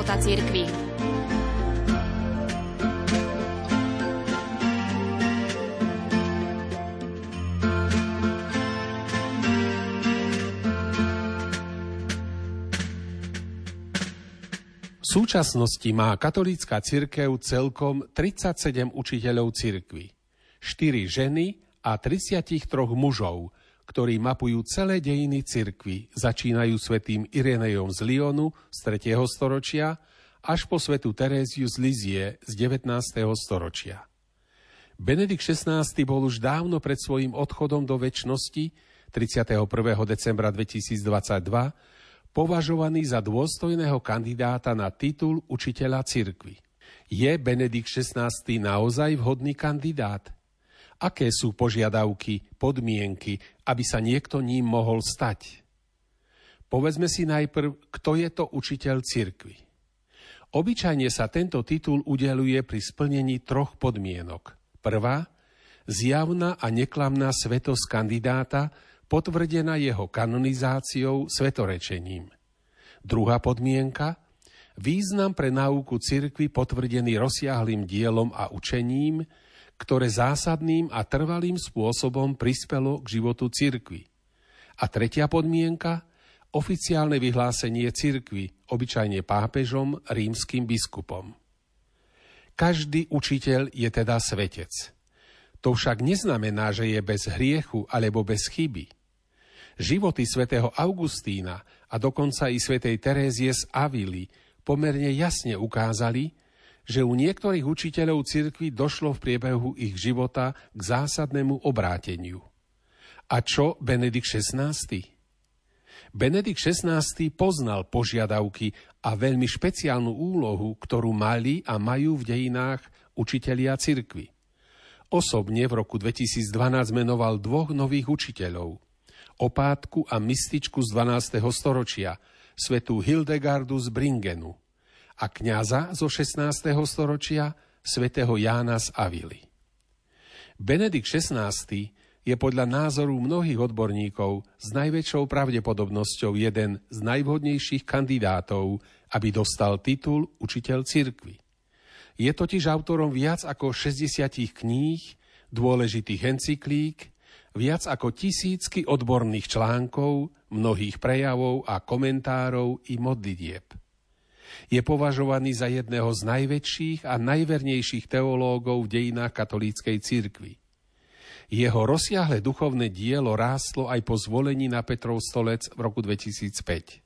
života cirkvi. V súčasnosti má katolícka cirkev celkom 37 učiteľov cirkvy, 4 ženy a 33 mužov, ktorí mapujú celé dejiny cirkvy, začínajú svetým Irenejom z Lyonu z 3. storočia až po svetu Teréziu z Lizie z 19. storočia. Benedikt XVI bol už dávno pred svojim odchodom do väčšnosti 31. decembra 2022 považovaný za dôstojného kandidáta na titul učiteľa cirkvy. Je Benedikt XVI naozaj vhodný kandidát? Aké sú požiadavky, podmienky, aby sa niekto ním mohol stať? Povedzme si najprv, kto je to učiteľ cirkvy. Obyčajne sa tento titul udeluje pri splnení troch podmienok. Prvá, zjavná a neklamná svetosť kandidáta, potvrdená jeho kanonizáciou svetorečením. Druhá podmienka význam pre náuku cirkvy potvrdený rozsiahlým dielom a učením, ktoré zásadným a trvalým spôsobom prispelo k životu cirkvy. A tretia podmienka oficiálne vyhlásenie cirkvy, obyčajne pápežom, rímským biskupom. Každý učiteľ je teda svetec. To však neznamená, že je bez hriechu alebo bez chyby – Životy svätého Augustína a dokonca i svätej Terézie z Avily pomerne jasne ukázali, že u niektorých učiteľov cirkvy došlo v priebehu ich života k zásadnému obráteniu. A čo Benedikt XVI? Benedikt XVI poznal požiadavky a veľmi špeciálnu úlohu, ktorú mali a majú v dejinách učitelia cirkvy. Osobne v roku 2012 menoval dvoch nových učiteľov – opátku a mystičku z 12. storočia, svetú Hildegardu z Bringenu a kňaza zo 16. storočia, svätého Jána z Avily. Benedikt XVI je podľa názoru mnohých odborníkov s najväčšou pravdepodobnosťou jeden z najvhodnejších kandidátov, aby dostal titul učiteľ cirkvy. Je totiž autorom viac ako 60 kníh, dôležitých encyklík, viac ako tisícky odborných článkov, mnohých prejavov a komentárov i modlitieb. Je považovaný za jedného z najväčších a najvernejších teológov v dejinách katolíckej cirkvi. Jeho rozsiahle duchovné dielo rástlo aj po zvolení na Petrov stolec v roku 2005.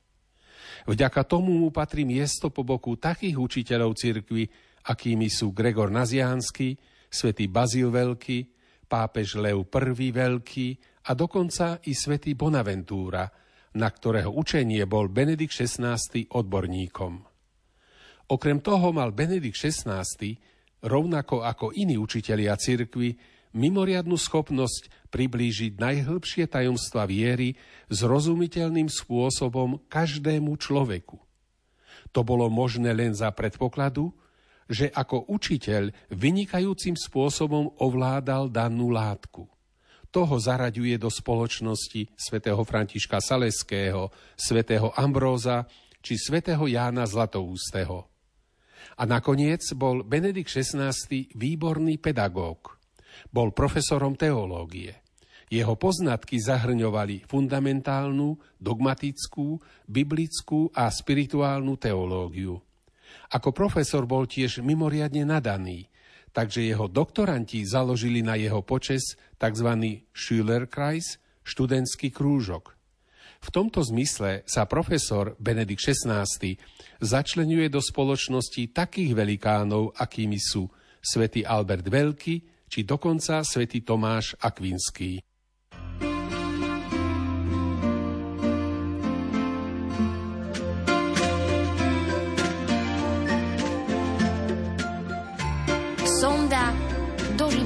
Vďaka tomu mu patrí miesto po boku takých učiteľov cirkvy, akými sú Gregor Naziánsky, svätý Bazil Veľký, pápež Lev I Veľký a dokonca i svätý Bonaventúra, na ktorého učenie bol Benedikt XVI odborníkom. Okrem toho mal Benedikt XVI, rovnako ako iní učitelia cirkvy, mimoriadnu schopnosť priblížiť najhlbšie tajomstva viery zrozumiteľným spôsobom každému človeku. To bolo možné len za predpokladu, že ako učiteľ vynikajúcim spôsobom ovládal danú látku. Toho zaraďuje do spoločnosti svätého Františka Saleského, svätého Ambróza či svätého Jána Zlatoústeho. A nakoniec bol Benedikt XVI výborný pedagóg. Bol profesorom teológie. Jeho poznatky zahrňovali fundamentálnu, dogmatickú, biblickú a spirituálnu teológiu – ako profesor bol tiež mimoriadne nadaný, takže jeho doktoranti založili na jeho počes tzv. Schülerkreis, študentský krúžok. V tomto zmysle sa profesor Benedikt XVI začlenuje do spoločnosti takých velikánov, akými sú svätý Albert Veľký či dokonca svätý Tomáš Akvinský.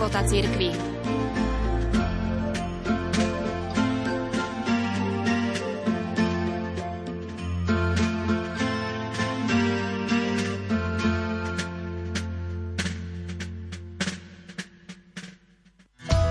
života cirkvi.